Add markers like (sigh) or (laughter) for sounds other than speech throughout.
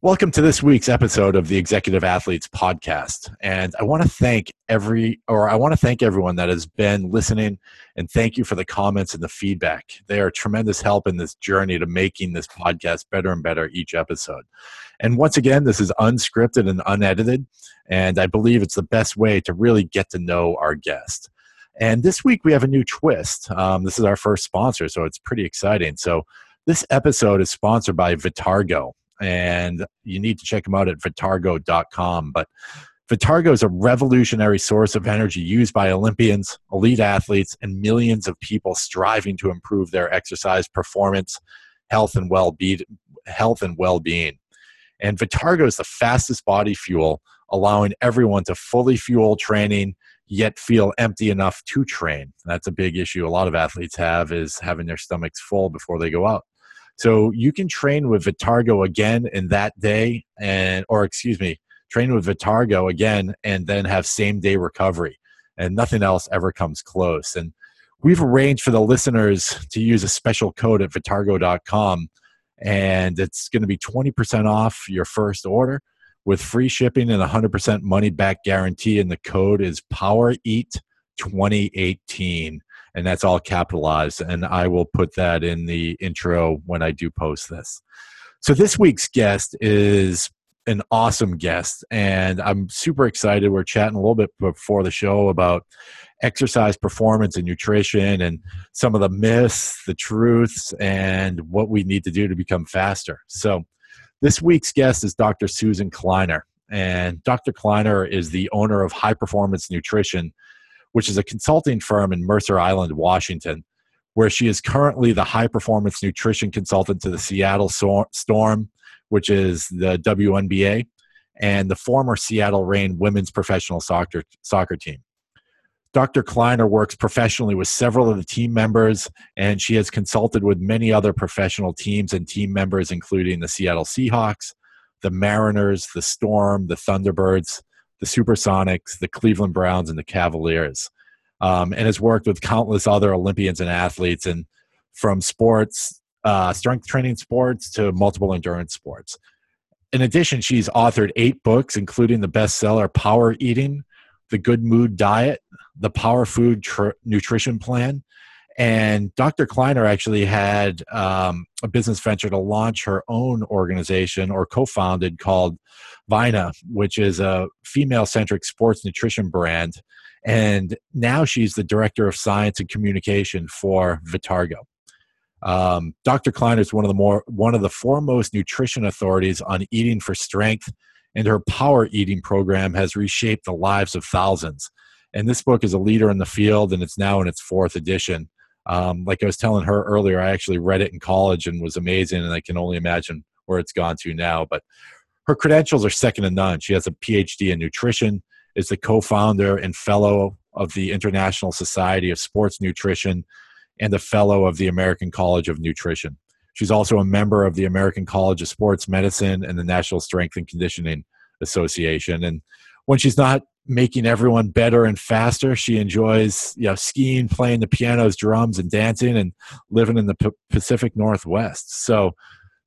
Welcome to this week's episode of the Executive Athletes Podcast. And I want to thank every, or I want to thank everyone that has been listening and thank you for the comments and the feedback. They are tremendous help in this journey to making this podcast better and better each episode. And once again, this is unscripted and unedited. And I believe it's the best way to really get to know our guest. And this week we have a new twist. Um, this is our first sponsor, so it's pretty exciting. So this episode is sponsored by Vitargo and you need to check them out at vitargo.com. But Vitargo is a revolutionary source of energy used by Olympians, elite athletes, and millions of people striving to improve their exercise performance, health, and well-being. Health and well-being. And Vitargo is the fastest body fuel, allowing everyone to fully fuel training yet feel empty enough to train. That's a big issue a lot of athletes have is having their stomachs full before they go out. So you can train with Vitargo again in that day, and or excuse me, train with Vitargo again, and then have same day recovery, and nothing else ever comes close. And we've arranged for the listeners to use a special code at Vitargo.com, and it's going to be twenty percent off your first order with free shipping and a hundred percent money back guarantee. And the code is Power Eat 2018 and that's all capitalized. And I will put that in the intro when I do post this. So this week's guest is an awesome guest, and I'm super excited. We're chatting a little bit before the show about exercise performance and nutrition and some of the myths, the truths, and what we need to do to become faster. So this week's guest is Dr. Susan Kleiner. And Dr. Kleiner is the owner of High Performance Nutrition, which is a consulting firm in Mercer Island, Washington, where she is currently the high performance nutrition consultant to the Seattle Storm, which is the WNBA, and the former Seattle Reign women's professional soccer, soccer team. Dr. Kleiner works professionally with several of the team members, and she has consulted with many other professional teams and team members, including the Seattle Seahawks, the Mariners, the Storm, the Thunderbirds, the Supersonics, the Cleveland Browns, and the Cavaliers, um, and has worked with countless other Olympians and athletes, and from sports, uh, strength training sports to multiple endurance sports. In addition, she's authored eight books, including the bestseller Power Eating, The Good Mood Diet, The Power Food Tr- Nutrition Plan, and Dr. Kleiner actually had um, a business venture to launch her own organization or co founded called Vina, which is a female centric sports nutrition brand. And now she's the director of science and communication for Vitargo. Um, Dr. Kleiner is one of the more one of the foremost nutrition authorities on eating for strength, and her power eating program has reshaped the lives of thousands. And this book is a leader in the field, and it's now in its fourth edition. Um, like I was telling her earlier, I actually read it in college and was amazing, and I can only imagine where it's gone to now. But her credentials are second to none. She has a PhD in nutrition, is the co founder and fellow of the International Society of Sports Nutrition, and a fellow of the American College of Nutrition. She's also a member of the American College of Sports Medicine and the National Strength and Conditioning Association. And when she's not making everyone better and faster. She enjoys, you know, skiing, playing the pianos, drums, and dancing, and living in the P- Pacific Northwest. So,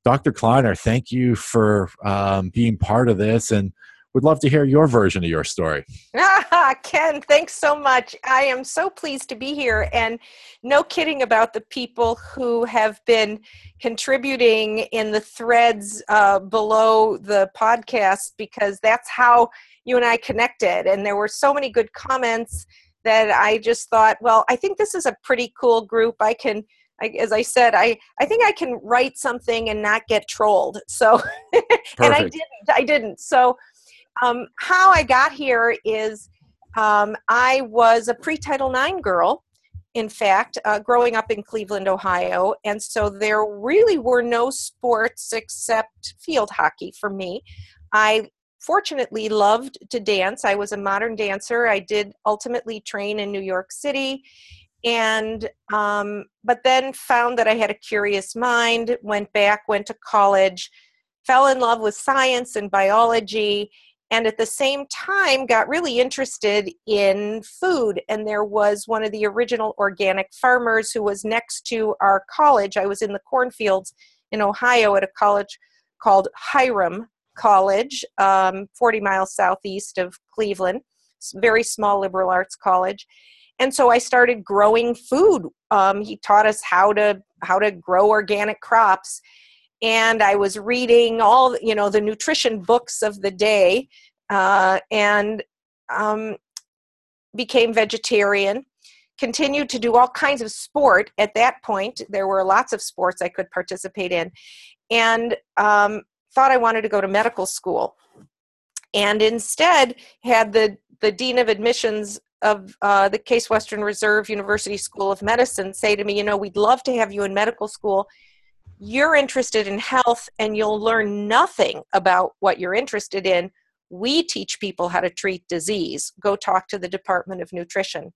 Dr. Kleiner, thank you for um, being part of this, and would love to hear your version of your story. Ah, (laughs) Ken, thanks so much. I am so pleased to be here, and no kidding about the people who have been contributing in the threads uh, below the podcast because that's how you and I connected. And there were so many good comments that I just thought, well, I think this is a pretty cool group. I can, I, as I said, I, I think I can write something and not get trolled. (laughs) So, and I didn't, I didn't. So, um, how I got here is um, I was a pre Title IX girl in fact, uh, growing up in Cleveland, Ohio. And so there really were no sports except field hockey for me. I fortunately loved to dance. I was a modern dancer. I did ultimately train in New York City. And, um, but then found that I had a curious mind, went back, went to college, fell in love with science and biology, and at the same time got really interested in food and there was one of the original organic farmers who was next to our college i was in the cornfields in ohio at a college called hiram college, um, 40 miles southeast of Cleveland, very small liberal arts college. And so I started growing food. Um, he taught us how to how to grow organic crops, and I was reading all you know the nutrition books of the day, uh, and um, became vegetarian. Continued to do all kinds of sport. At that point there were lots of sports i could participate in. And um, thought i wanted to go to medical school. And instead had the the dean of admissions of uh, the case western reserve university school of medicine say to me you know we'd love to have you in medical school. You're interested in health and you'll learn nothing about what you're interested in. We teach people how to treat disease. Go talk to the department of nutrition.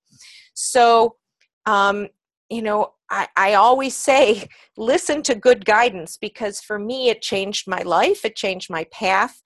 So um, you know I, I always say (laughs) listen to good guidance because for me it changed my life it changed my path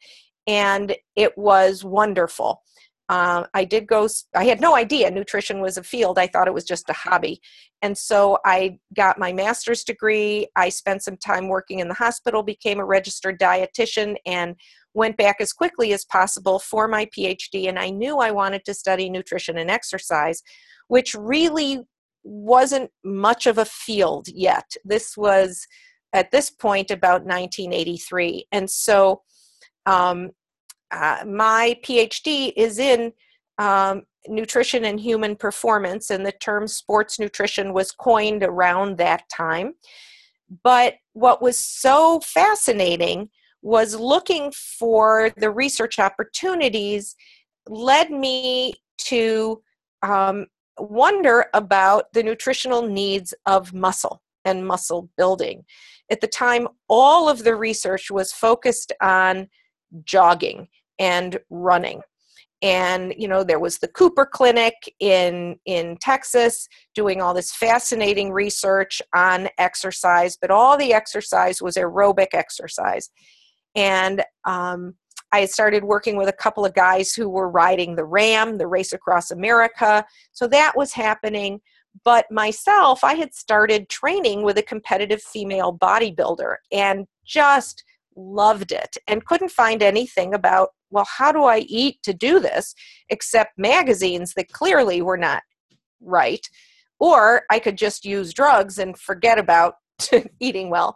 and it was wonderful uh, I did go, I had no idea nutrition was a field. I thought it was just a hobby. And so I got my master's degree. I spent some time working in the hospital, became a registered dietitian, and went back as quickly as possible for my PhD. And I knew I wanted to study nutrition and exercise, which really wasn't much of a field yet. This was at this point about 1983. And so um, uh, my PhD is in um, nutrition and human performance, and the term sports nutrition was coined around that time. But what was so fascinating was looking for the research opportunities led me to um, wonder about the nutritional needs of muscle and muscle building. At the time, all of the research was focused on jogging and running and you know there was the cooper clinic in in texas doing all this fascinating research on exercise but all the exercise was aerobic exercise and um, i started working with a couple of guys who were riding the RAAM the race across america. So that was happening. But myself i had started training with a competitive female bodybuilder and just loved it and couldn't find anything about well how do i eat to do this except magazines that clearly were not right? Or i could just use drugs and forget about (laughs) eating well.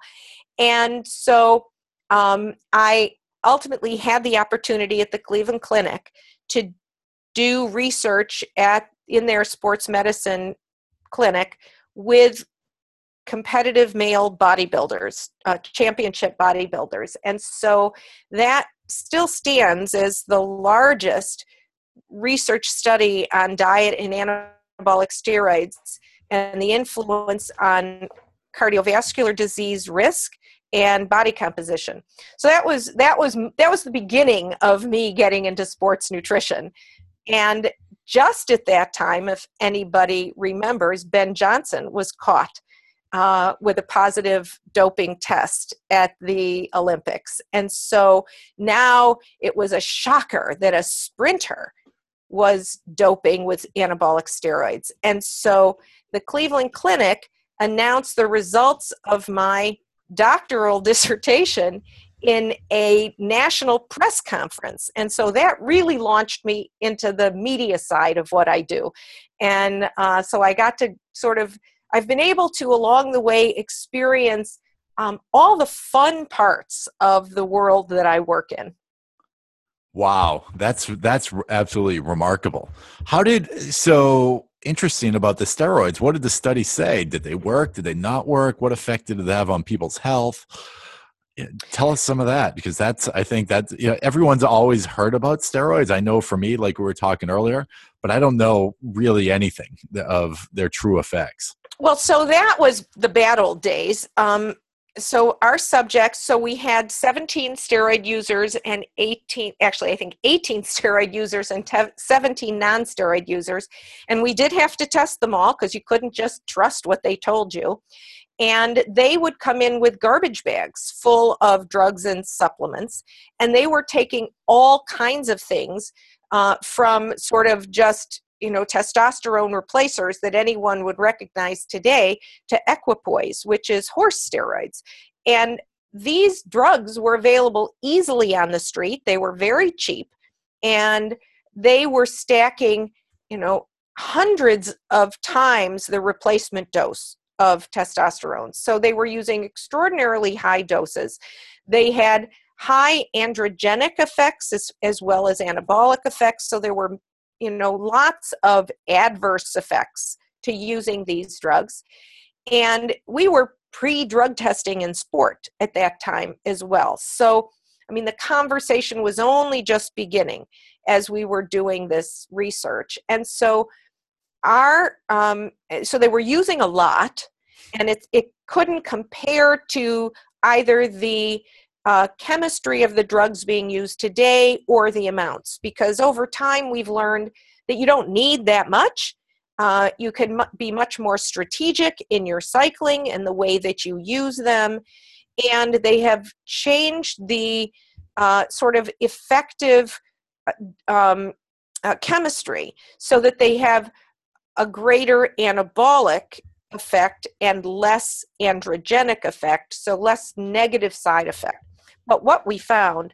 And so um, i ultimately had the opportunity at the cleveland clinic to do research at in their sports medicine clinic with competitive male bodybuilders, uh, championship bodybuilders. And so that still stands as the largest research study on diet and anabolic steroids and the influence on cardiovascular disease risk and body composition. So that was that was that was the beginning of me getting into sports nutrition. And just at that time, if anybody remembers, Ben Johnson was caught uh, with a positive doping test at the Olympics. And so now it was a shocker that a sprinter was doping with anabolic steroids. And so the Cleveland Clinic announced the results of my doctoral (laughs) dissertation in a national press conference. And so that really launched me into the media side of what I do. And uh, so I got to sort of I've been able to, along the way, experience um, all the fun parts of the world that I work in. Wow, that's that's absolutely remarkable. How did so interesting about the steroids? What did the study say? Did they work? Did they not work? What effect did it have on people's health? Tell us some of that because that's I think that you know everyone's always heard about steroids. I know for me, like we were talking earlier, but I don't know really anything of their true effects. Well, so that was the bad old days. Um, so our subjects, so we had 17 steroid users and 18, actually, I think 18 (laughs) steroid users and 17 non steroid users. And we did have to test them all because you couldn't just trust what they told you. And they would come in with garbage bags full of drugs and supplements. And they were taking all kinds of things uh, from sort of just you know testosterone replacers that anyone would recognize today to equipoise which is horse steroids and these drugs were available easily on the street. They were very cheap and they were stacking, you know, hundreds of times the replacement dose of testosterone. So they were using extraordinarily high doses. They had high androgenic effects as, as well as anabolic effects. So there were, you know, lots of adverse effects to using these drugs. And we were pre drug testing in sport at that time as well. So, I mean, the conversation was only just beginning as we were doing this research. And so, our um, so they were using a lot, and it it couldn't compare to either the uh, chemistry of the drugs being used today or the amounts because over time we've learned that you don't need that much uh, you can m- be much more strategic in your cycling and the way that you use them. And they have changed the uh, sort of effective uh, um, uh, chemistry so that they have a greater anabolic effect and less androgenic effect, so less negative side effect. But what we found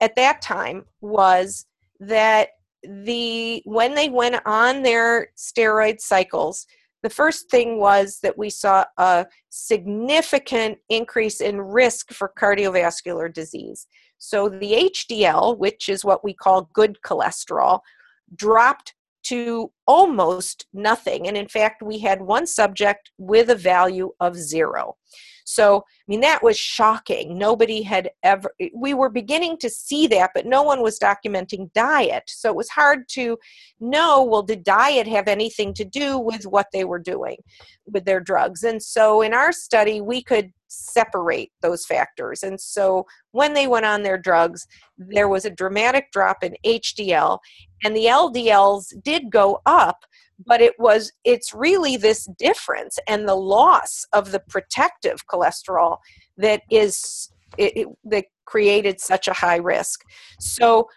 at that time was that the when they went on their steroid cycles the first thing was that we saw a significant increase in risk for cardiovascular disease. So the hdl which is what we call good cholesterol dropped to almost nothing. And in fact we had one subject with a value of zero so, I mean, that was shocking. Nobody had ever, we were beginning to see that, but no one was documenting diet. So it was hard to know well, did diet have anything to do with what they were doing with their drugs? And so in our study, we could separate those factors. And so when they went on their drugs, there was a dramatic drop in HDL, and the LDLs did go up, but it was it's really this difference and the loss of the protective cholesterol that is it, it, that created such a high risk so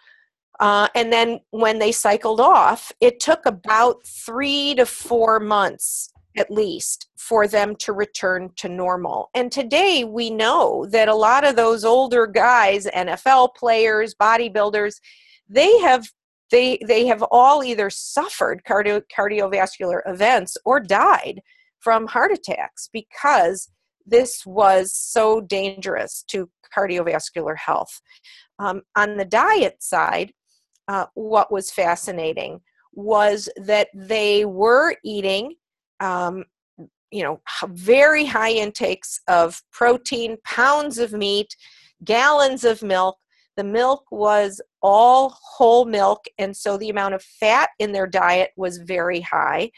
uh, and then when they cycled off it took about three to four months at least for them to return to normal. And today we know that a lot of those older guys, NFL players, bodybuilders, they have they they have all either suffered cardio, cardiovascular events or died from heart attacks because this was so dangerous to cardiovascular health. Um, on the diet side, uh, what was fascinating was that they were eating, um, you know, very high intakes of protein, pounds of meat, gallons of milk, the milk was all whole milk, and so the amount of fat in their diet was very high.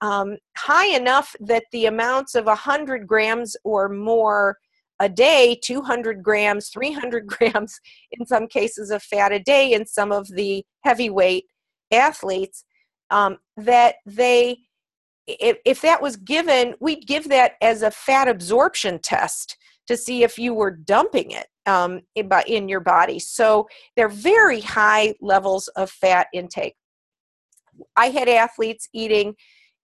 Um, high enough that the amounts of 100 grams or more a day 200 grams 300 (laughs) grams in some cases of fat a day in some of the heavyweight athletes um, that they if, if that was given we'd give that as a fat absorption test to see if you were dumping it um, in, in your body. So they're very high levels of fat intake. I had athletes eating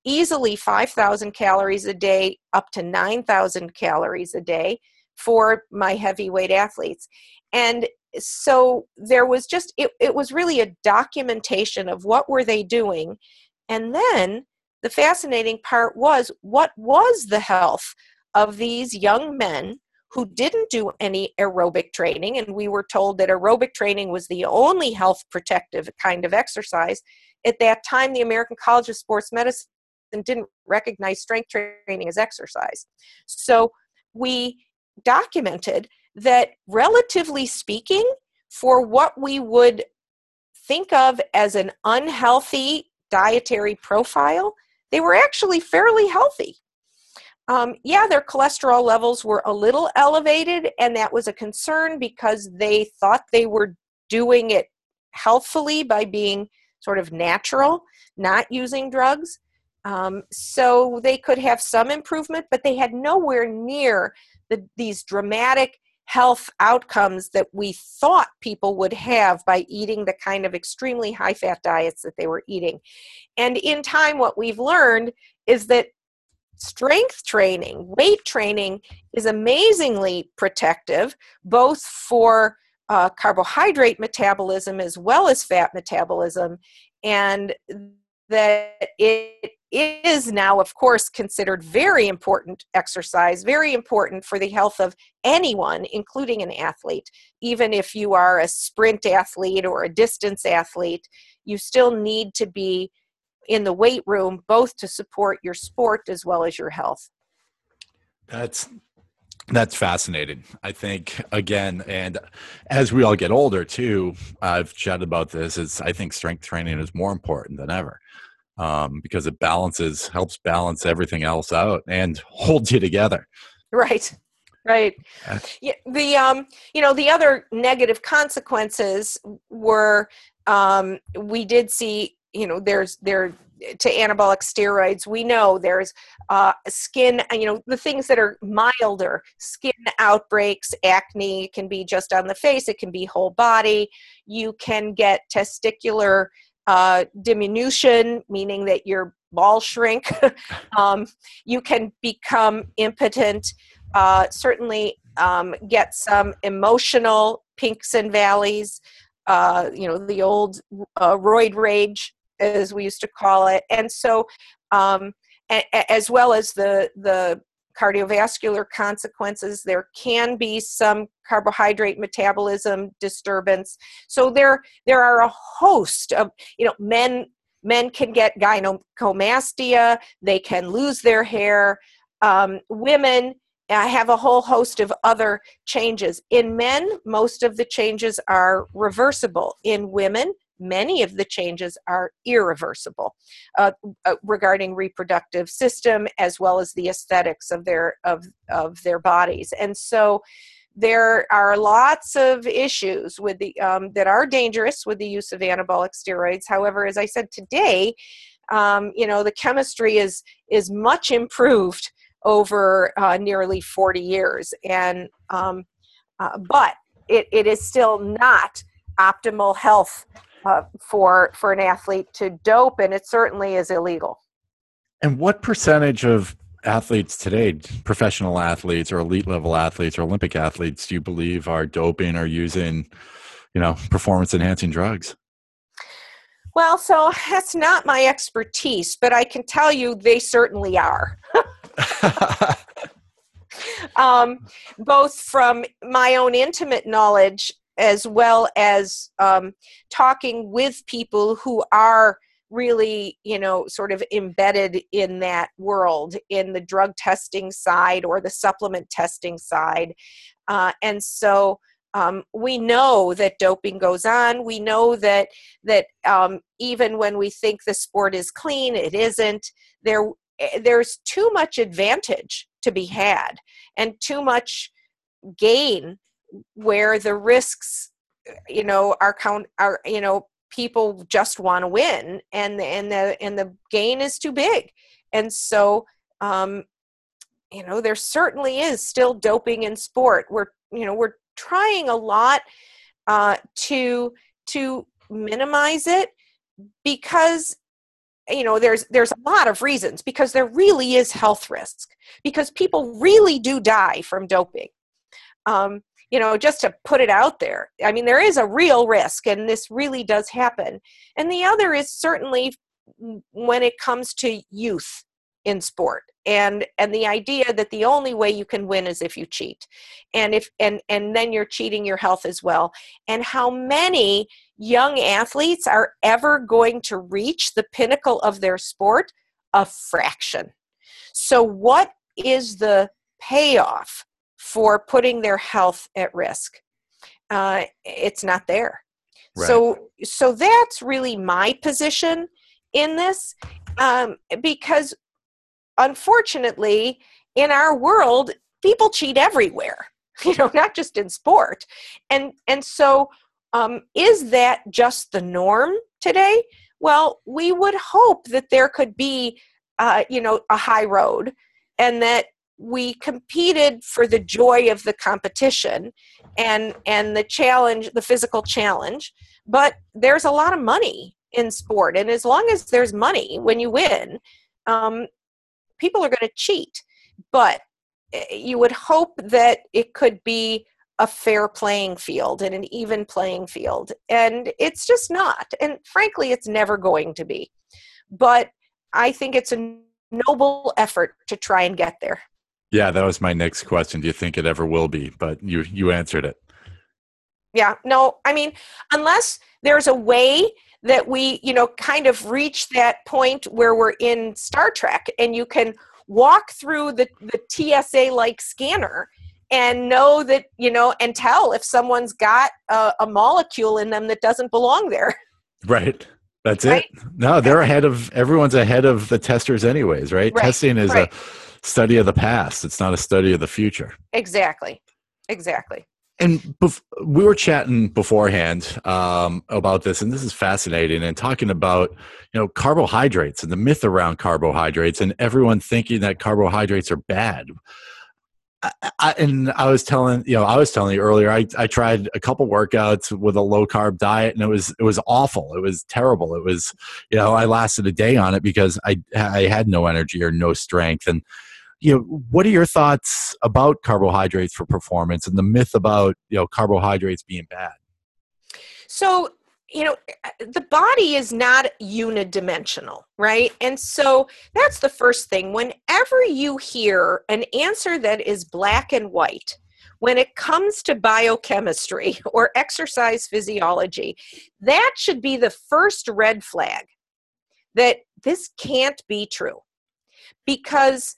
easily 5,000 calories a day, up to 9,000 calories a day for my heavyweight athletes. And so there was just, it, it was really a documentation of what were they doing. And then the fascinating part was what was the health of these young men who didn't do any aerobic training, and we were told that aerobic training was the only health protective kind of exercise. At that time, the American College of Sports Medicine didn't recognize strength training as exercise. So we documented that, relatively speaking, for what we would think of as an unhealthy dietary profile, they were actually fairly healthy um, yeah, their cholesterol levels were a little elevated, and that was a concern because they thought they were doing it healthfully by being sort of natural, not using drugs. Um, so they could have some improvement, but they had nowhere near the, these dramatic health outcomes that we thought people would have by eating the kind of extremely high fat diets that they were eating. And in time, what we've learned is that strength training, weight training is amazingly protective, both for uh, carbohydrate metabolism as well as fat metabolism, and that it is now, of course, considered very important exercise, very important for the health of anyone, including an athlete. Even if you are a sprint athlete or a distance athlete, you still need to be in the weight room both to support your sport as well as your health. That's that's fascinating. I think again, and as we all get older too, I've chatted about this. Is I think strength training is more important than ever um, because it balances, helps balance everything else out, and holds you together. Right. Right. Yeah, the um, you know, the other negative consequences were um, we did see you know there's there to anabolic steroids we know there's uh, skin you know the things that are milder skin outbreaks acne can be just on the face it can be whole body. You can get testicular uh, diminution meaning that your balls shrink. (laughs) Um, you can become impotent uh, certainly um, get some emotional pinks and valleys uh, you know the old uh, roid rage as we used to call it. And so, um, a- as well as the the cardiovascular consequences, there can be some carbohydrate metabolism disturbance. So there there are a host of you know men men can get gynecomastia, they can lose their hair. Um, women uh, have a whole host of other changes. In men, most of the changes are reversible. In women, many of the changes are irreversible uh, uh, regarding reproductive system as well as the aesthetics of their of of their bodies. And so there are lots of issues with the um, that are dangerous with the use of anabolic steroids. However as i said today um, you know the chemistry is is much improved over uh, nearly 40 years. And um, uh, but it, it is still not optimal health uh, for for an athlete to dope, and it certainly is illegal. And what percentage of athletes today, professional athletes or elite level athletes or Olympic athletes, do you believe are doping or using, you know, performance enhancing drugs? Well, so that's not my expertise, but I can tell you they certainly are. (laughs) um, both from my own intimate knowledge as well as um, talking with people who are really you know sort of embedded in that world in the drug testing side or the supplement testing side. Uh, and so um, we know that doping goes on. We know that that um, even when we think the sport is clean it isn't. There eh, there's too much advantage to be had and too much gain where the risks you know are count are you know people just want to win and and the and the gain is too big. And so um you know there certainly is still doping in sport. We're you know we're trying a lot uh to to minimize it because you know there's there's a lot of reasons because there really is health risk because people really do die from doping. Um, you know just to put it out there. I mean there is a real risk and this really does happen. And the other is certainly when it comes to youth in sport. And and the idea that the only way you can win is if you cheat. And if and and then you're cheating your health as well. And how many young athletes are ever going to reach the pinnacle of their sport? A fraction. So what is the payoff for putting their health at risk. Uh, it's not there. Right. so so that's really my position in this um, because unfortunately in our world people cheat everywhere (laughs) you know not just in sport. And and so um, is that just the norm today? Well we would hope that there could be uh, you know a high road and that we competed for the joy of the competition and and the challenge the physical challenge but there's a lot of money in sport. And as long as there's money when you win um, people are going to cheat. But eh, you would hope that it could be a fair playing field and an even playing field. And it's just not. And frankly it's never going to be. But i think it's a noble effort to try and get there yeah that was my next question. Do you think it ever will be? But you you answered it. Yeah no i mean unless there's a way that we you know kind of reach that point where we're in star trek and you can walk through the, the tsa like scanner and know that you know and tell if someone's got a, a molecule in them that doesn't belong there. Right. That's right? it no they're ahead of everyone's ahead of the testers anyways right, right. testing is right. a study of the past. It's not a study of the future. Exactly. Exactly. And bef- we were chatting beforehand um, about this and this is fascinating and talking about you know carbohydrates and the myth around carbohydrates and everyone thinking that carbohydrates are bad. I, and I was telling you know I was telling you earlier I, I tried a couple workouts with a low carb diet and it was it was awful. It was terrible. It was you know I lasted a day on it because I I had no energy or no strength and you know what are your thoughts about carbohydrates for performance and the myth about you know carbohydrates being bad? So you know eh, eh, the body is not unidimensional right? And so that's the first thing. Whenever you hear an answer that is black and white when it comes to biochemistry (laughs) or exercise physiology that should be the first red flag that this can't be true. Because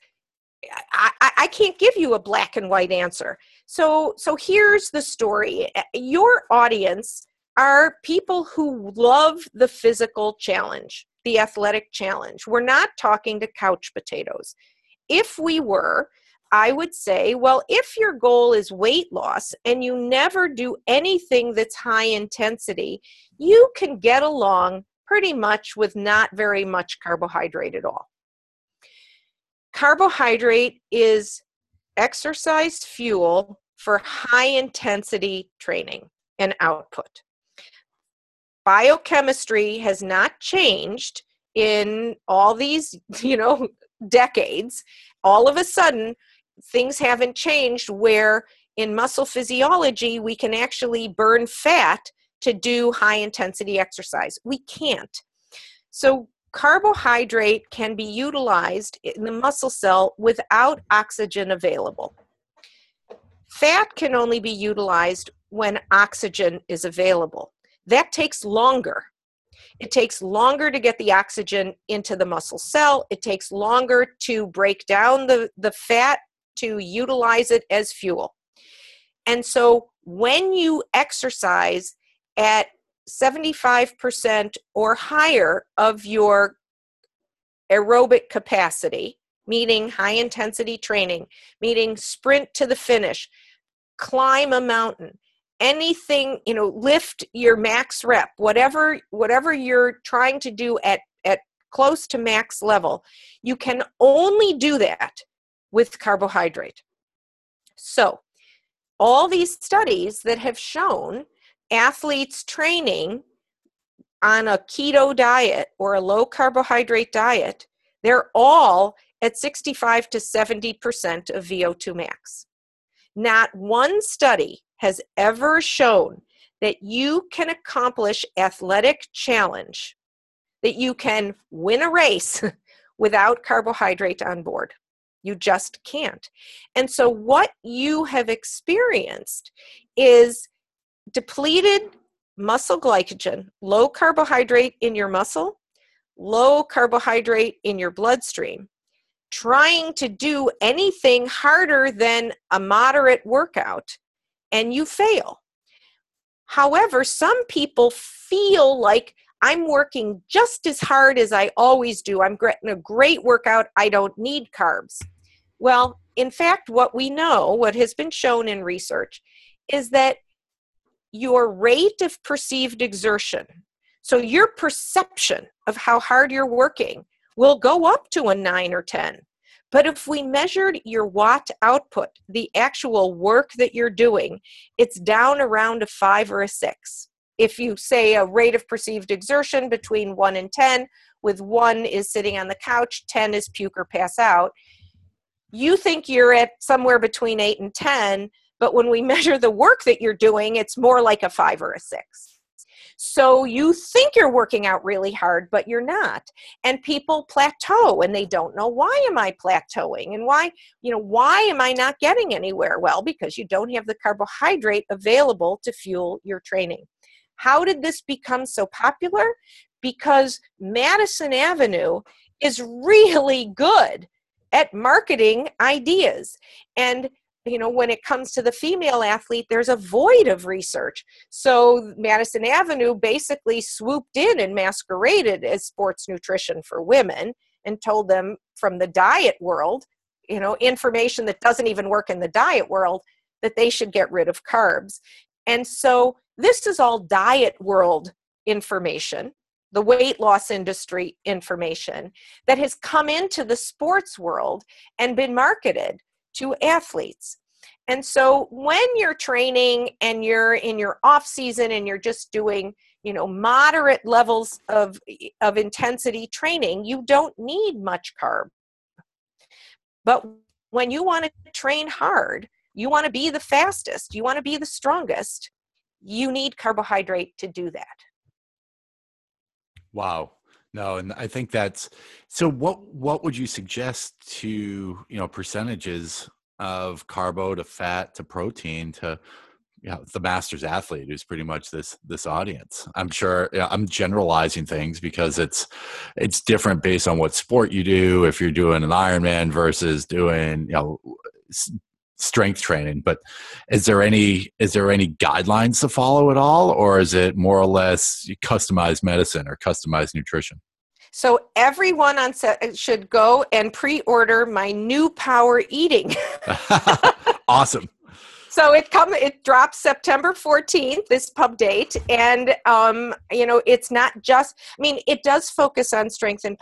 I, I, can't give you a black and white answer so so here's the story your audience are people who love the physical challenge, the athletic challenge. We're not talking to couch potatoes. If we were, I would say, well, if your goal is weight loss and you never do anything that's high intensity, you can get along pretty much with not very much carbohydrate at all. Carbohydrate is exercise fuel for high intensity training and output. Biochemistry has not changed in all these (laughs) you know decades. All of a sudden things haven't changed where in muscle physiology we can actually burn fat to do high intensity exercise. We can't. So carbohydrate can be utilized in the muscle cell without oxygen available fat can only be utilized when oxygen is available that takes longer. It takes longer to get the oxygen into the muscle cell. It takes longer to break down the, the fat to utilize it as fuel. And so when you exercise at 75% or higher of your aerobic capacity, meaning high intensity training, meaning sprint to the finish, climb a mountain, anything you know lift your max rep whatever whatever you're trying to do at at close to max level you can only do that with carbohydrate. So all these studies that have shown athletes training on a keto diet or a low carbohydrate diet they're all at 65 to 70% of VO2 max. Not one study has ever shown that you can accomplish athletic challenge, that you can win a race (laughs) without carbohydrate on board. You just can't. And so, what you have experienced is depleted muscle glycogen, low carbohydrate in your muscle, low carbohydrate in your bloodstream, trying to do anything harder than a moderate workout and you fail. However, some people feel like I'm working just as hard as I always do. I'm getting a great workout. I don't need carbs. Well, in fact, what we know, what has been shown in research, is that your rate of perceived exertion, so your perception of how hard you're working, will go up to a 9 or 10. But if we measured your watt output, the actual work that you're doing, it's down around a five or a six. if you say a rate of perceived exertion between 1 and 10 with 1 is sitting on the couch 10 is puke or pass out you think you're at somewhere between 8 and 10 but when we (laughs) measure the work that you're doing it's more like a 5 or a 6 so you think you're working out really hard, but you're not. And people plateau and they don't know why am I plateauing and why, you know, why am I not getting anywhere? Well, because you don't have the carbohydrate available to fuel your training. How did this become so popular? Because Madison Avenue is really good at marketing ideas. And you know when it comes to the female athlete there's a void of research. So madison avenue basically swooped in and masqueraded as sports nutrition for women and told them from the diet world you know information that doesn't even work in the diet world that they should get rid of carbs. And so this is all diet world information the weight loss industry information that has come into the sports world and been marketed to athletes. And so when you're training and you're in your off season and you're just doing, you know, moderate levels of of intensity training, you don't need much carb. But when you want to train hard, you want to be the fastest, you want to be the strongest, you need carbohydrate to do that. Wow. No, and I think that's so what what would you suggest to, you know, percentages of carbo to fat to protein to you know, the masters athlete who's pretty much this this audience? I'm sure you know, i'm generalizing things because it's it's different based on what sport you do if you're doing an ironman versus doing you know strength training but is there any is there any guidelines to follow at all or is it more or less customized medicine or customized nutrition so everyone on set should go and pre-order my new power eating. (laughs) awesome. So it come it drops September 14th, this pub date, and um, you know it's not just. I mean, it does focus on strength and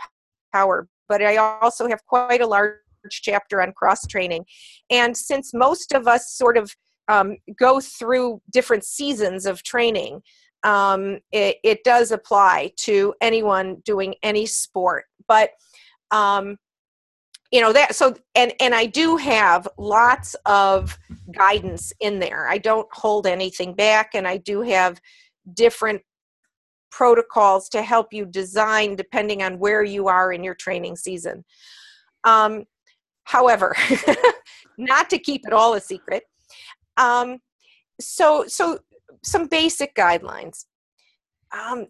power, but I also have quite a large chapter on cross training, and since most of us sort of um, go through different seasons of training, um, it, it, does apply to anyone doing any sport. But um, you know that so and and I do have lots of guidance in there. I don't hold anything back, and I do have different protocols to help you design depending on where you are in your training season. Um, however, (laughs) not to keep it all a secret. Um, so so some basic guidelines. Um,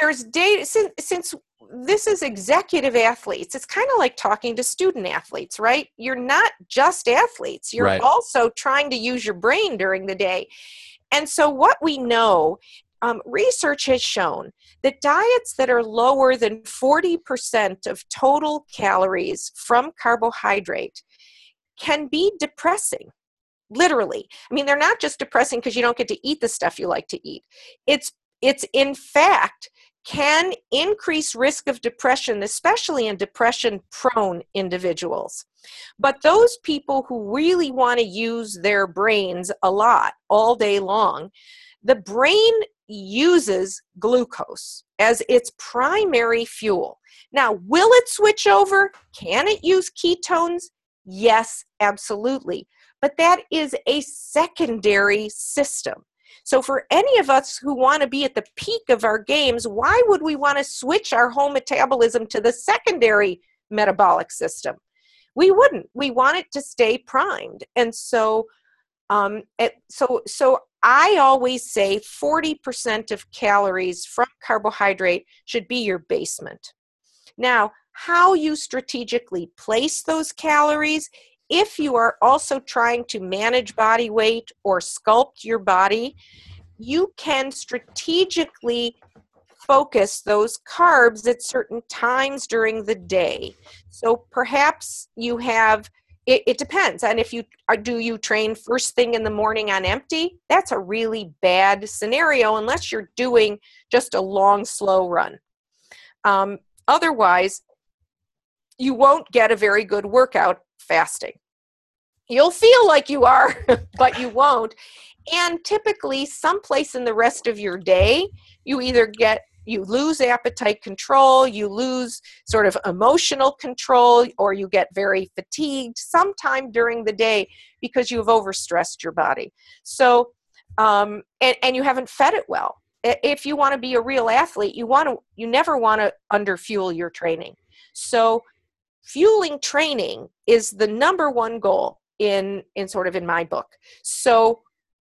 there's data since, since this is executive athletes it's kind of like talking to student athletes right you're not just athletes you're right. also trying to use your brain during the day and so what we know um, research has shown that diets that are lower than 40% of total calories from carbohydrate can be depressing literally. I mean they're not just depressing because you don't get to eat the stuff you like to eat. It's it's in fact can increase risk of depression especially in depression prone individuals. But those people who really want to use their brains a lot all day long the brain uses glucose as its primary fuel now will it switch over can it use ketones yes absolutely but that is a secondary system. So, for any of us who want to be at the peak of our games, why would we want to switch our whole metabolism to the secondary metabolic system? We wouldn't. We want it to stay primed. And so, um, it, so, so I always say 40% of calories from carbohydrate should be your basement. Now, how you strategically place those calories if you are also trying to manage body weight or sculpt your body, you can strategically focus those carbs at certain times during the day. So perhaps you have it, it, depends and if you are, do you train first thing in the morning on empty that's a really bad scenario unless you're doing just a long slow run um, otherwise you won't get a very good workout fasting. You'll feel like you are, (laughs) but you won't. and typically someplace in the rest of your day you either get you lose appetite control you lose sort of emotional control or you get very fatigued sometime during the day because you've overstressed your body. So um, and, and you haven't fed it well. If you want to be a real athlete you want to you never want to underfuel your training. So fueling training is the number one goal in in sort of in my book. So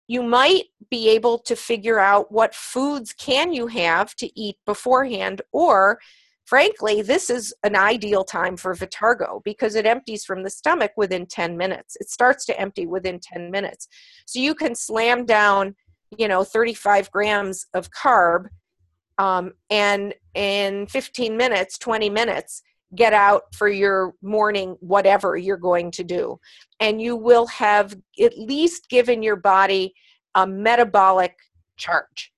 you might be able to figure out what foods can you have to eat beforehand or frankly this is an ideal time for vitargo because it empties from the stomach within 10 minutes. It starts to empty within 10 minutes. So you can slam down you know 35 grams of carb um, and in 15 minutes 20 minutes get out for your morning whatever you're going to do. And you will have at least given your body a metabolic charge.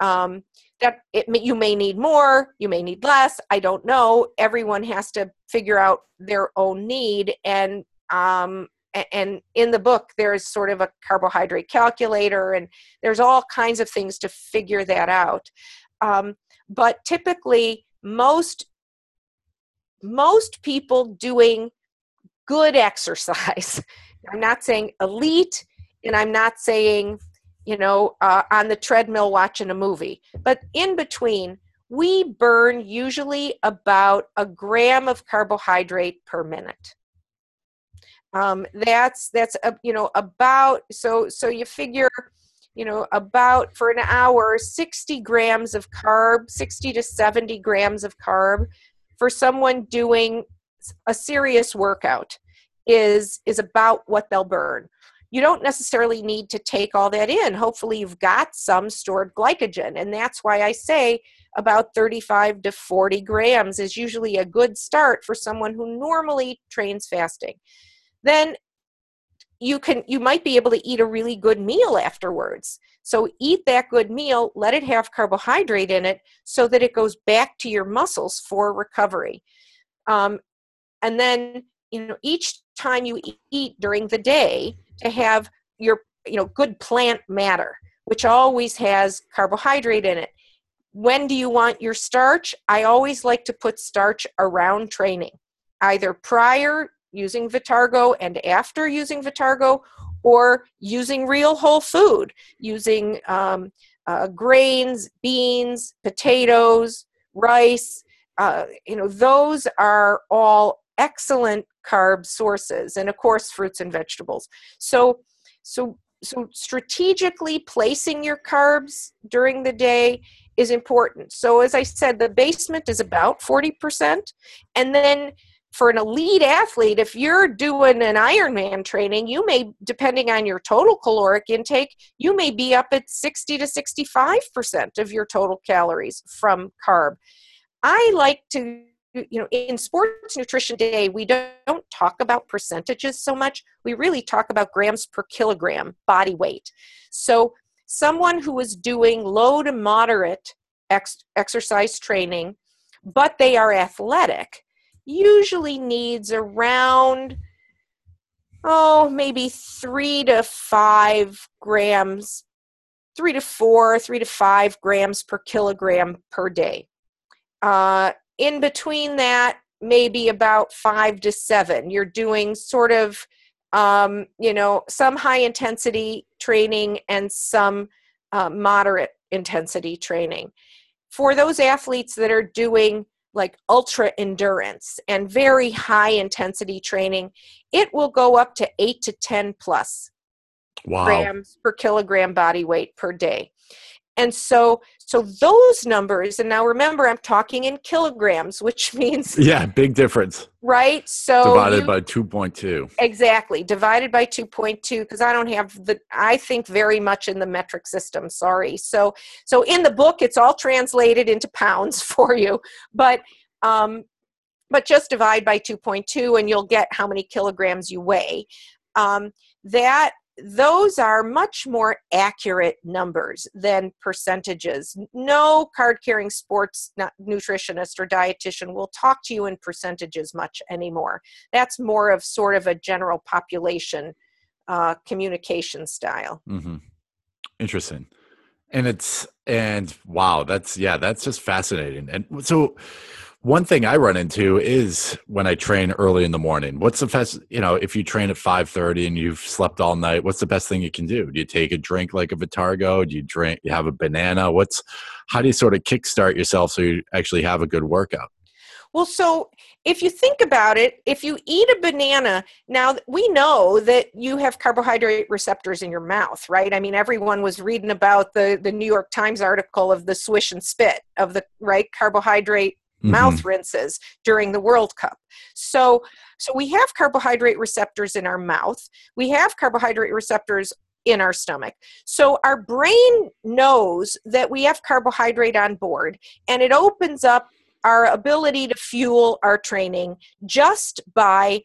Um, that it you may need more you may need less i don't know. Everyone has to figure out their own need. And um, and in the book there's sort of a carbohydrate calculator and there's all kinds of things to figure that out. Um, but typically most most people doing good exercise. (laughs) I'm not saying elite and i'm not saying you know uh, on the treadmill watching a movie but in between we burn usually about a gram of carbohydrate per minute. Um, that's that's a, you know about so so you figure you know about for an hour 60 grams of carb 60 to 70 grams of carb for someone doing a serious workout is is about what they'll burn. You don't necessarily need to take all that in. Hopefully you've got some stored glycogen and that's why i say about 35 to 40 grams is usually a good start for someone who normally trains fasting. Then you can you might be able to eat a really good meal afterwards. So eat that good meal let it have carbohydrate in it so that it goes back to your muscles for recovery. Um, and then you know each time you eat during the day to have your you know good plant matter which always has carbohydrate in it. When do you want your starch? I always like to put starch around training either prior using Vitargo and after using Vitargo, or using real whole food, using um, uh, grains, beans, potatoes, rice. Uh, you know, those are all excellent carb sources, and of course, fruits and vegetables. So, so, so strategically placing your carbs during the day is important. So, as I said, the basement is about forty percent, and then for an elite athlete, if you're doing an Ironman training, you may, depending on your total caloric intake, you may be up at 60 to 65% of your total calories from carb. I like to, you know, in sports nutrition day, we don't, don't talk about percentages so much. We really talk about grams per kilogram body weight. So, someone who is doing low to moderate ex- exercise training, but they are athletic usually needs around oh maybe three to five grams three to four three to five grams per kilogram per day. Uh, in between that maybe about five to seven. You're doing sort of um, you know some high intensity training and some uh, moderate intensity training. For those athletes that are doing like ultra endurance and very high intensity training, it will go up to 8 to 10 plus wow. grams per kilogram body weight per day. And so so those numbers and now remember I'm talking in kilograms which (laughs) means Yeah, big difference. Right? So divided you, by 2.2. Exactly, divided by 2.2 because I don't have the I think very much in the metric system, sorry. So so in the book it's all translated into pounds (laughs) for you, but um but just divide by 2.2 and you'll get how many kilograms you weigh. Um, that those are much more accurate numbers than percentages. No card carrying sports nutritionist or dietitian will talk to you in percentages much anymore. That's more of sort of a general population uh, communication style. Mm-hmm. Interesting. And it's and wow, that's yeah, that's just fascinating. And so one thing I run into is when I train early in the morning. What's the best, you know, if you train at 5:30 and you've slept all night, what's the best thing you can do? Do you take a drink like a Vitargo? Do you drink you have a banana? What's how do you sort of kickstart yourself so you actually have a good workout? Well, so if you think about it, if you eat a banana, now we know that you have carbohydrate receptors in your mouth, right? I mean, everyone was reading about the, the New York Times article of the swish and spit of the right carbohydrate mm-hmm. mouth rinses during the World Cup. So, so we have carbohydrate receptors in our mouth. We have carbohydrate receptors in our stomach. So our brain knows that we have carbohydrate on board and it opens up our ability to fuel our training just by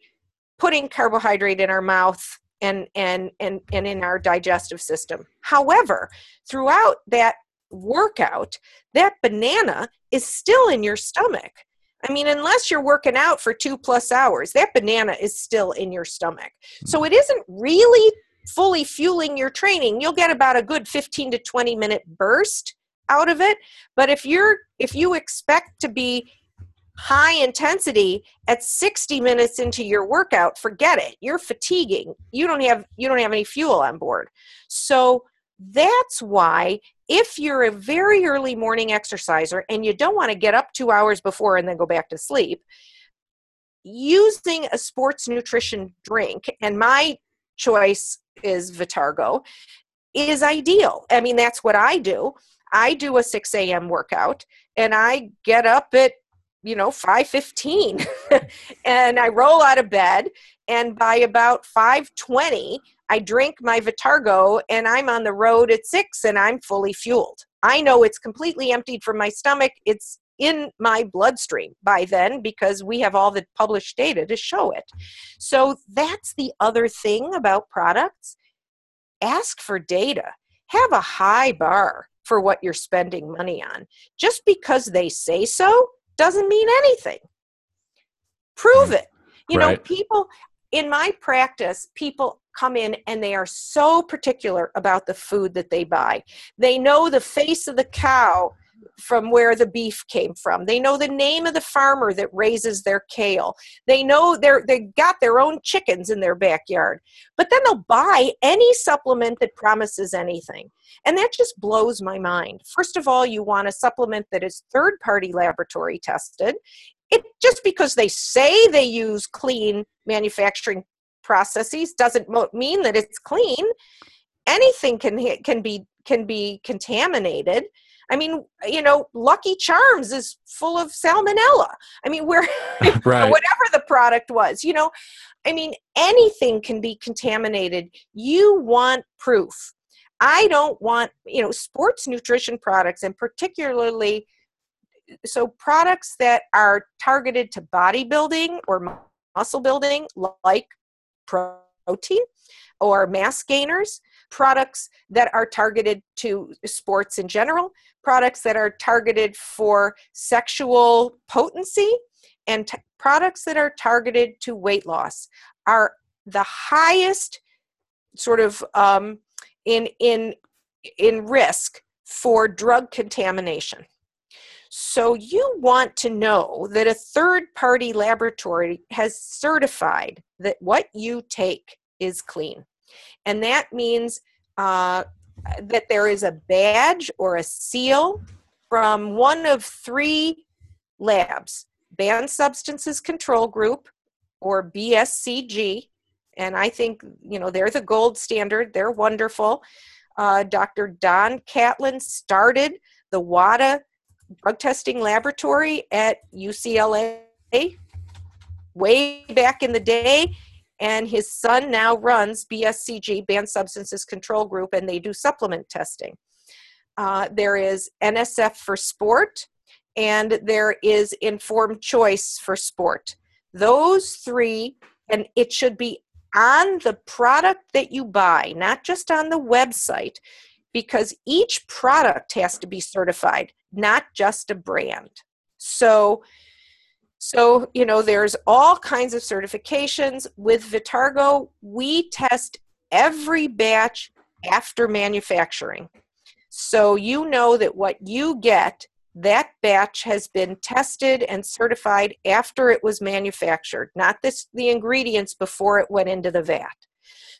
putting carbohydrate in our mouth and and and, and in our digestive system. However, throughout that workout, that banana is still in your stomach. I mean, unless you're working out for two plus hours, that banana is still in your stomach. So it isn't really fully fueling your training. You'll get about a good 15 to 20 minute burst out of it. But if you're if you expect to be high intensity at 60 minutes into your workout, forget it. You're fatiguing. You don't have you don't have any fuel on board. So that's why if you're a very early morning exerciser and you don't want to get up two hours before and then go back to sleep, using a sports nutrition drink, and my choice is Vitargo, is ideal. I mean, that's what I do. I do a 6 a.m. workout and I get up at you know 5:15 (laughs) and I roll out of bed and by about 5:20 I drink my Vitargo and I'm on the road at six and I'm fully fueled. I know it's completely emptied from my stomach. It's in my bloodstream by then because we have all the published data to show it. So that's the other thing about products. Ask for data, have a high bar for what you're spending money on. Just because they say so doesn't mean anything. Prove mm. it. You right. know, people in my practice, people come in and they are so particular about the food that they buy. They know the face of the cow from where the beef came from. They know the name of the farmer that raises their kale. They know they're they got their own chickens in their backyard. But then they'll buy any supplement that promises anything. And that just blows my mind. First of all, you want a supplement that is third party laboratory tested. It just because they say they use clean manufacturing processes doesn't mean that it's clean. Anything can can be can be contaminated. I mean, you know, Lucky Charms is full of salmonella. I mean, where (laughs) right. (laughs) whatever the product was, you know, I mean, anything can be contaminated. You want proof. I don't want, you know, sports nutrition products and particularly so products that are targeted to bodybuilding or muscle building like protein or mass gainers, products that are targeted to sports in general, products that are targeted for sexual potency, and t- products that are targeted to weight loss are the highest sort of um, in in in risk for drug contamination. So you want to know that a third party laboratory has certified that what you take is clean. And that means uh, that there is a badge or a seal from one of three labs Banned Substances Control Group or BSCG. And I think, you know, they're the gold standard, they're wonderful. Uh, Dr. Don Catlin started the WADA drug testing laboratory at UCLA way back in the day. And his son now runs BSCG, Banned Substances Control Group, and they do supplement testing. Uh, there is NSF for sport, and there is informed choice for sport. Those three, and it should be on the product that you buy, not just on the website because each product has to be certified, not just a brand. So, so you know, there's all kinds of certifications. With Vitargo, we test every batch after manufacturing. So you know that what you get, that batch has been tested and certified after it was manufactured, not this the ingredients before it went into the vat.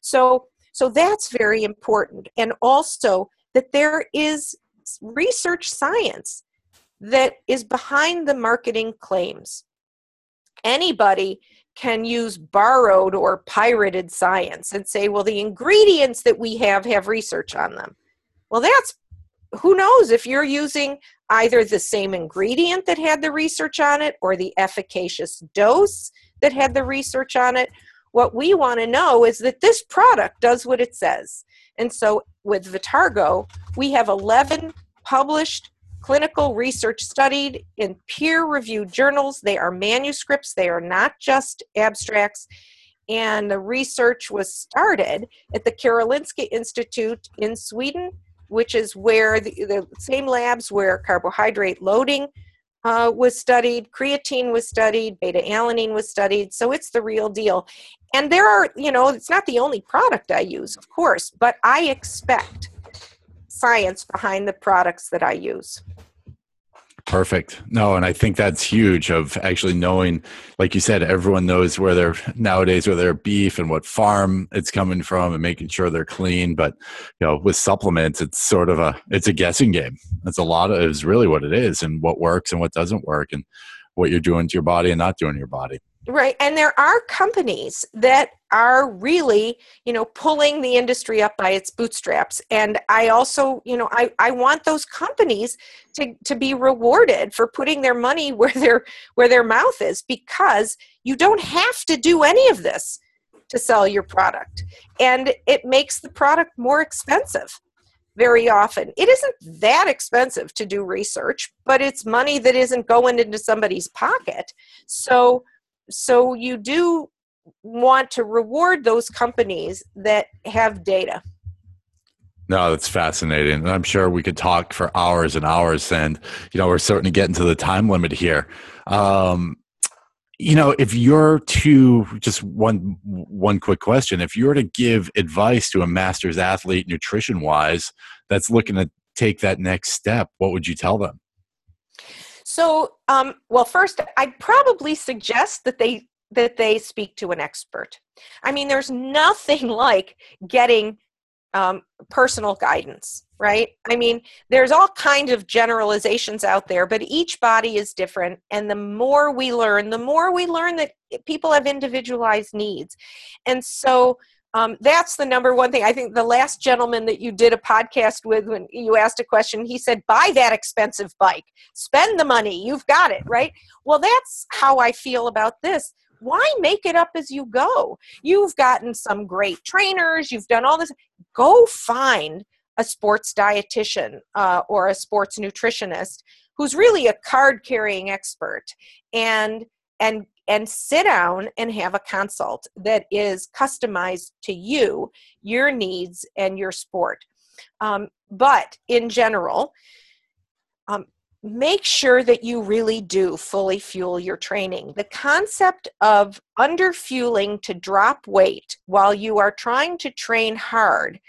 So so that's very important. And also that there is research science that is behind the marketing claims. Anybody can use borrowed or pirated science and say, well, the ingredients that we have have research on them. Well, that's who knows if you're using either the same ingredient that had the research on it or the efficacious dose that had the research on it. What we want to know is that this product does what it says. And so with Vitargo, we have 11 published clinical research studied in peer reviewed journals. They are manuscripts, they are not just abstracts. And the research was started at the Karolinska Institute in Sweden which is where the, the same labs where carbohydrate loading uh, was studied, creatine was studied, beta alanine was studied, so it's the real deal. And there are, you know, it's not the only product I use, of course, but I expect science behind the products that I use. Perfect. No, and I think that's huge of actually knowing, like you said, everyone knows where they're nowadays, where their beef and what farm it's coming from and making sure they're clean. But, you know, with supplements, it's sort of a, it's a guessing game. It's a lot of, is really what it is and what works and what doesn't work and what you're doing to your body and not doing to your body. Right. And there are companies that are really, you know, pulling the industry up by its bootstraps. And I also, you know, I, I want those companies to, to be rewarded for putting their money (laughs) where their where their mouth is because you don't have to do any of this to sell your product. And it makes the product more expensive very often. It isn't that expensive to do research, but it's money that isn't going into somebody's pocket. So so you do want to reward those companies that have data. No, that's fascinating. And I'm sure we could talk for hours and hours. And, you know, we're starting to get into the time limit here. Um, you know, if you're to just one one quick question, if you were to give advice to a master's athlete nutrition wise that's looking to take that next step, what would you tell them? So, um, well, first, I'd probably suggest that they that they speak to an expert. I mean, there's nothing (laughs) like getting um, personal guidance, right? I mean, there's all kinds of generalizations out there, but each body is different. And the more we learn, the more we learn that people have individualized needs. And so um, that's the number one thing. I think the last gentleman that you did a podcast with, when you asked a question, he said, buy that expensive bike, spend the money, you've got it, right? Well, that's how I feel about this. Why make it up as you go? You've gotten some great trainers, you've done all this. Go find a sports dietitian uh, or a sports nutritionist who's really a card carrying expert and and and sit down and have a consult that is customized to you, your needs, and your sport. Um, but in general, um, make sure that you really do fully fuel your training. The concept of underfueling to drop weight while you are trying to train hard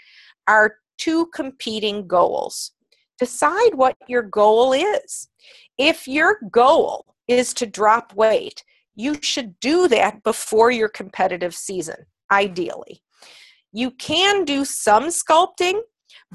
are two competing goals. Decide what your goal is. If your goal is to drop weight, you should do that before your competitive season, ideally. You can do some sculpting,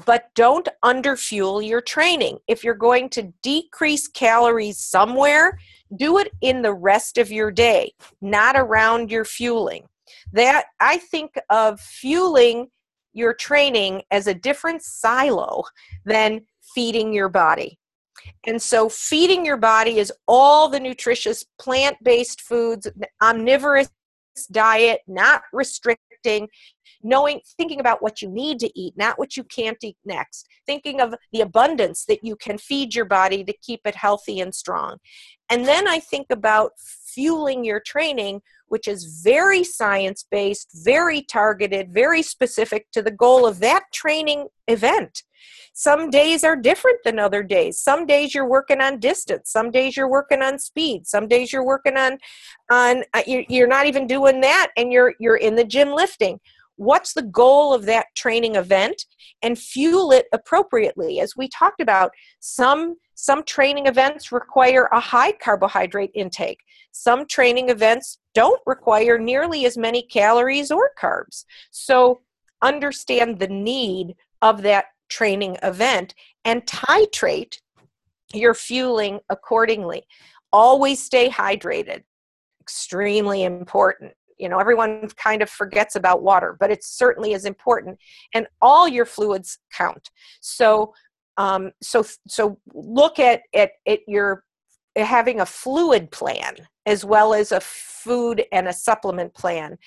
but don't underfuel your training. If you're going to decrease calories somewhere, do it in the rest of your day, not around your fueling. That I think of fueling your training as a different silo than feeding your body. And so, feeding your body is all the nutritious plant based foods, omnivorous diet, not restricting, knowing, thinking about what you need to eat, not what you can't eat next, thinking of the abundance that you can feed your body to keep it healthy and strong. And then I think about fueling your training, which is very science based, very targeted, very specific to the goal of that training event. Some days are different than other days. Some days you're working on distance. Some days you're working on speed. Some days you're working on on uh, you're not even doing that, and you're you're in the gym lifting. what's the goal of that training event and fuel it appropriately as we talked about some some training events require a high carbohydrate intake some training events don't require nearly as many calories or carbs so understand the need of that training event and titrate your fueling accordingly. Always stay hydrated. Extremely important. You know everyone kind of forgets about water but it certainly is important and all your fluids count. So um, so so look at at, at your having a fluid plan as well as a food and a supplement plan.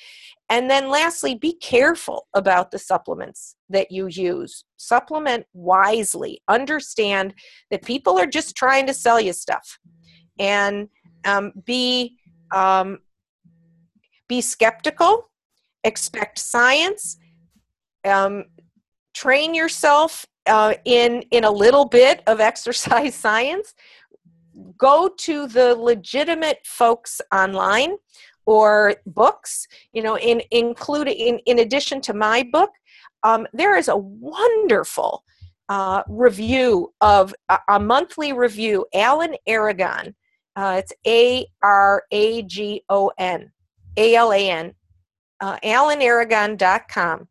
And then lastly be careful about the supplements that you use. Supplement wisely. Understand that people are just trying to sell you stuff. And um, be um, be skeptical, expect science, um, train yourself uh, in in a little bit of (laughs) exercise science. Go to the legitimate folks online or books. You know, in including in in addition to my book, um, there is a wonderful uh, review of a, monthly review. Alan Aragon. Uh, it's A R A G O N a-L-A-N, uh, alanaragon.com.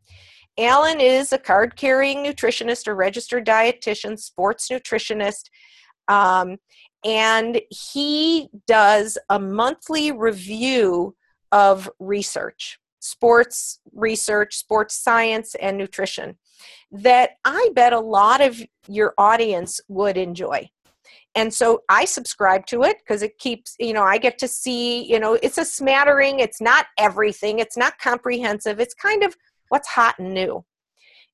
Alan is a card carrying nutritionist or registered dietitian, sports nutritionist, um, and he does a monthly review of research, sports research, sports science, and nutrition that I bet a lot of your audience would enjoy. And so i subscribe to it because it keeps you know i get to see you know it's a smattering it's not everything it's not comprehensive it's kind of what's hot and new.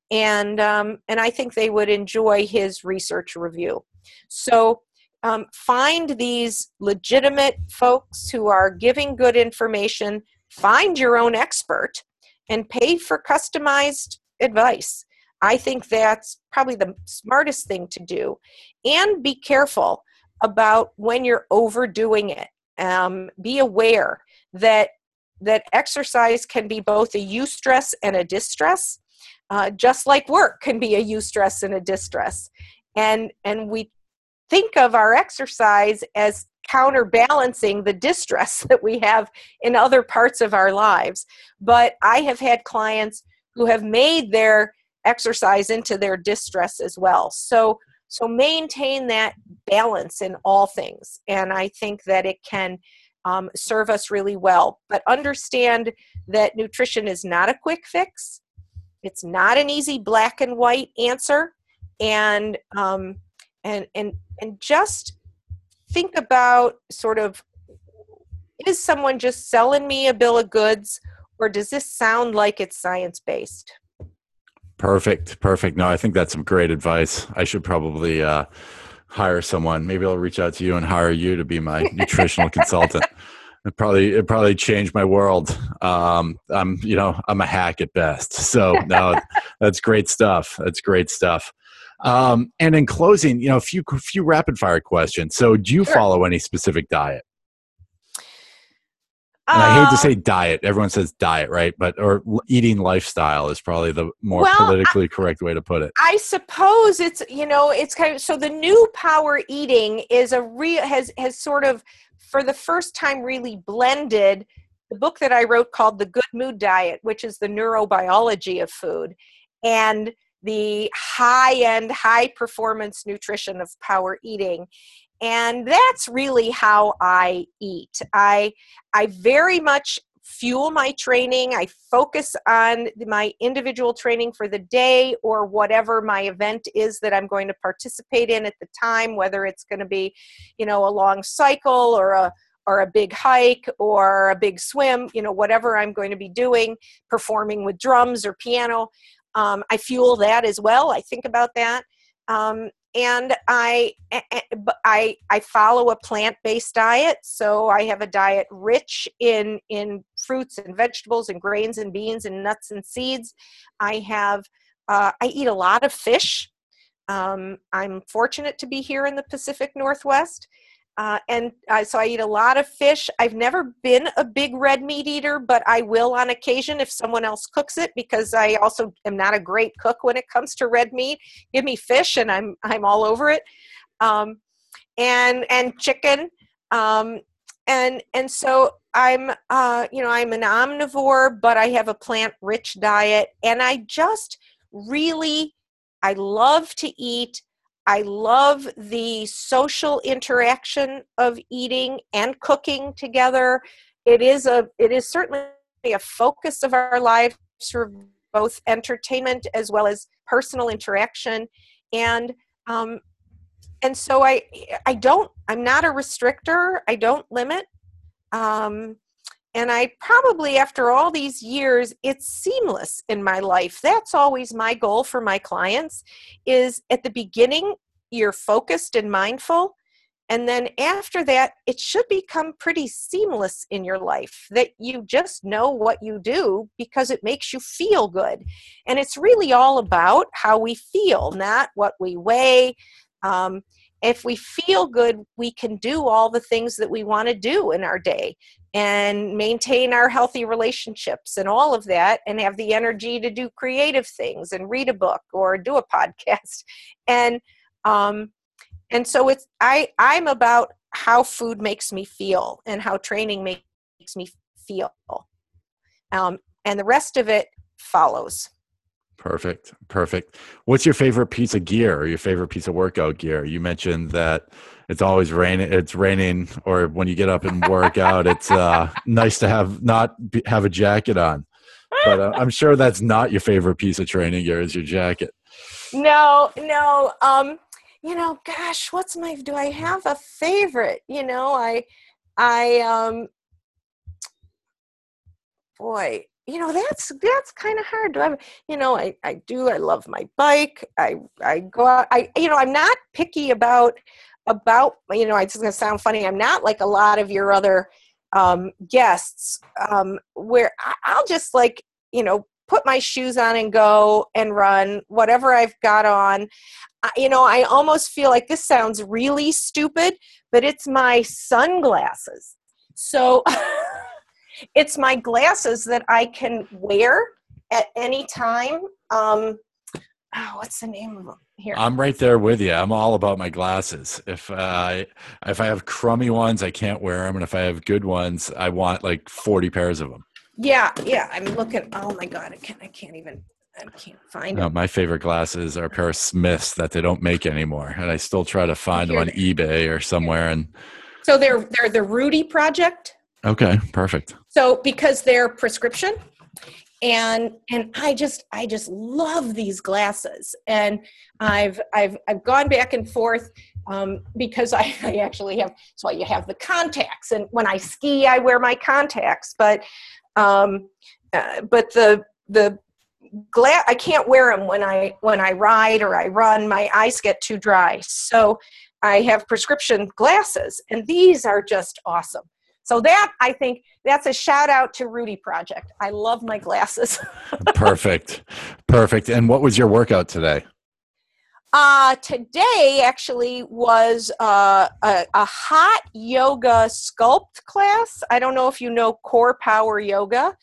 And um, and i think they would enjoy his research review. So um, find these legitimate folks who are giving good information find your own expert and pay for customized advice I think that's probably the smartest thing to do. And be careful about when you're overdoing it. Um, be aware that that exercise can be both a eustress and a distress, uh, just like work can be a eustress and a distress. And and we think of our exercise as counterbalancing the distress (laughs) that we have in other parts of our lives. But I have had clients who have made their exercise into their distress as well. So so maintain that balance in all things, and I think that it can um, serve us really well. But understand that nutrition is not a quick fix. It's not an easy black and white answer, and um, and and and just think about sort of is someone just selling me a bill of goods, or does this sound like it's science based? Perfect. Perfect. No, I think that's some great advice. I should probably uh, hire someone. Maybe I'll reach out to you and hire you to be my (laughs) nutritional consultant. It probably it probably changed my world. Um, I'm you know I'm a hack at best. So no, that's great stuff. That's great stuff. Um, and in closing, you know, a few few rapid fire questions. So, do you sure. follow any specific diet? And I hate to uh, say diet. Everyone says diet, right? But or eating lifestyle is probably the more well, politically I, correct way to put it. I suppose it's you know it's kind of so the new power eating is a real has has sort of for the first time really blended the book that I wrote called The Good Mood Diet, which is the neurobiology of food, and the high end, high performance nutrition of power eating. And that's really how i eat. I i very much fuel my training. I focus on my individual training for the day or whatever my event is that i'm going to participate in at the time whether it's going to be you know a long cycle or a or a big hike or a big swim you know whatever i'm going to be doing performing with drums or piano um, i fuel that as well i think about that um, and I, I, I follow a plant-based diet. So I have a diet rich in in fruits and vegetables and grains and beans and nuts and seeds. I have uh, I eat a lot of fish. Um, I'm fortunate to be here in the Pacific Northwest. Uh, and uh, so I eat a lot of fish. I've never been a big red meat eater, but I will on occasion if someone else cooks it because I also am not a great cook when it comes to red meat. Give me fish and I'm I'm all over it. Um, and and chicken. Um, and and so I'm uh, you know I'm an omnivore, but I have a plant rich diet, and I just really I love to eat. I love the social interaction of eating and cooking together. It is a it is certainly a focus of our lives for both entertainment as well as personal interaction and um, and so I I don't I'm not a restrictor. I don't limit. Um, and I probably after all these years it's seamless in my life. That's always my goal for my clients is at the beginning you're focused and mindful and then after that it should become pretty seamless in your life that you just know what you do because it makes you feel good. And it's really all about how we feel not what we weigh. Um, if we feel good, we can do all the things that we want to do in our day and maintain our healthy relationships and all of that and have the energy to do creative things and read a book or do a (laughs) podcast and um and so it's i i'm about how food makes me feel and how training makes me feel um and the rest of it follows Perfect. Perfect. What's your favorite piece of gear or your favorite piece of workout gear? You mentioned that it's always raining. It's raining, or when you get up and work out, it's uh, nice to have not have a jacket on. But uh, I'm sure that's not your favorite piece of training gear is your jacket. No, no. Um, you know, gosh, what's my? Do I have a favorite? You know, I, I, um, boy, you know that's that's kind of hard to have you know I, I do i love my bike i i go out i you know i'm not picky about about you know it's going to sound funny i'm not like a lot of your other um, guests um, where i'll just like you know put my shoes on and go and run whatever i've got on you know i almost feel like this sounds really stupid but it's my sunglasses so (laughs) it's my glasses that I can wear at any time. Um, oh, what's the name of them? Here. I'm right there with you. I'm all about my glasses. If I if I have crummy ones, I can't wear them, and if I have good ones, I want like 40 pairs of them. Yeah, yeah. I'm looking. Oh my god, I can't. I can't even. I can't find no, them. My favorite glasses are a pair of Smiths that they don't make anymore, and I still try to find them on eBay or somewhere. And so they're they're the Rudy Project. Okay, perfect. So because they're prescription and and I just I just love these glasses. And I've I've I've gone back and forth um, because I, (laughs) I actually have so you have the contacts. And when I ski I wear my contacts. But um, uh, but the the glass I can't wear them when I when I ride or I run. My eyes get too dry. So I have prescription glasses and these are just awesome so that I think that's a shout out to Rudy Project. I love my glasses. (laughs) Perfect. Perfect. And what was your workout today? Uh, today actually was uh, a, a hot yoga sculpt class. I don't know if you know Core Power Yoga.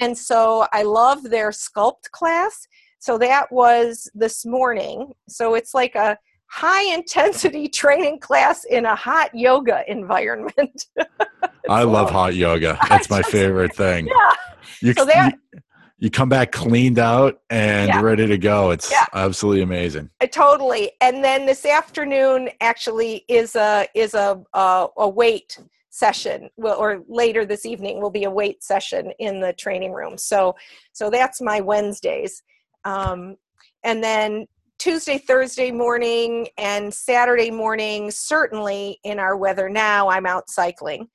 And so I love their sculpt class. So that was this morning. So it's like a high intensity (laughs) training class in a hot yoga environment. (laughs) I love hot yoga. (laughs) That's my just, favorite thing. Yeah. You, so that, you, you, come back cleaned out and yeah. ready to go. It's yeah. absolutely amazing. Uh, totally. And then this afternoon actually is a is a a, a weight session well, or later this evening will be a weight session in the training room so so that's my wednesdays um, and then Tuesday, Thursday morning, and Saturday morning, certainly in our weather now, I'm out cycling.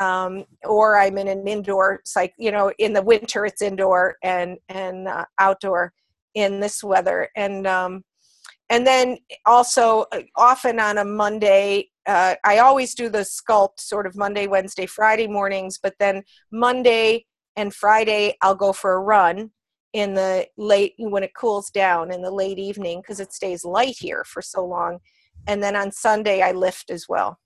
Um, or I'm in an indoor cycle. You know, in the winter it's indoor and and uh, outdoor in this weather. And um, and then also uh, often on a Monday, uh, I always do the sculpt sort of Monday, Wednesday, Friday mornings. But then Monday and Friday I'll go for a run in the late when it cools down in the late evening because it stays light here for so long and then on sunday i lift as well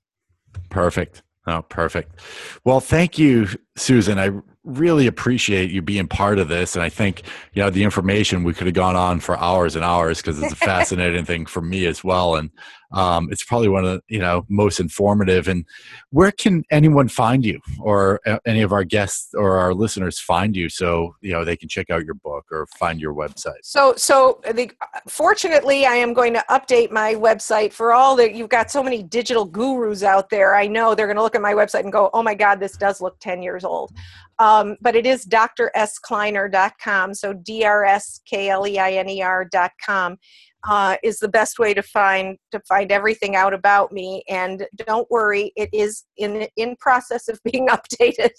Perfect. Oh, perfect. Well, thank you, Susan. I really appreciate you being part of this. And I think, you know, the information we could have gone on for hours and hours because it's a (laughs) fascinating thing for me as well. And um, it's probably one of the, you know, most informative. And where can anyone find you or any of our guests or our listeners find you so, you know, they can check out your book or find your website? So, so the, fortunately, I am going to update my website for all that you've got so many digital gurus out there. I know they're going to look at my website and go, oh my God, this does look 10 years old. Um, but it is drskleiner.com. So D-R-S-K-L-E-I-N-E-R.com uh, is the best way to find to find everything out about me. And don't worry, it is in in process of being (laughs) updated.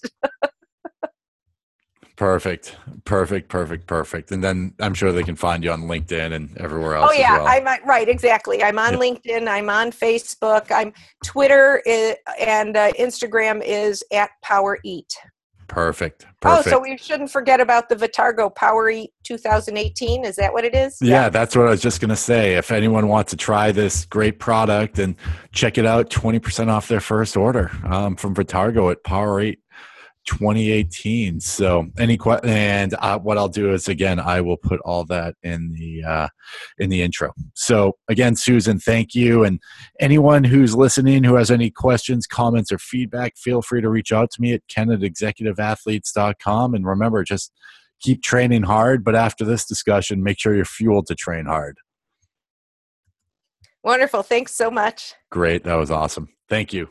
Perfect, perfect, perfect, perfect. And then I'm sure they can find you on LinkedIn and everywhere else. Oh yeah, well. I'm right, exactly. I'm on yep. LinkedIn. I'm on Facebook. I'm Twitter is, and uh, Instagram is at Power Eat. Perfect. Perfect. Oh, so we shouldn't forget about the Vitargo Power Eat 2018. Is that what it is? Yeah, yeah. that's what I was just going to say. If anyone wants to try this great product and check it out, 20% off their first order um, from Vitargo at Power Eat 2018. So any que- and uh, what I'll do is again I will put all that in the uh, in the intro. So again, Susan, thank you, and anyone who's listening who has any questions, comments, or feedback, feel free to reach out to me at ken at executiveathletes.com. And remember, just keep training hard. But after this discussion, make sure you're fueled to train hard. Wonderful. Thanks so much. Great. That was awesome. Thank you.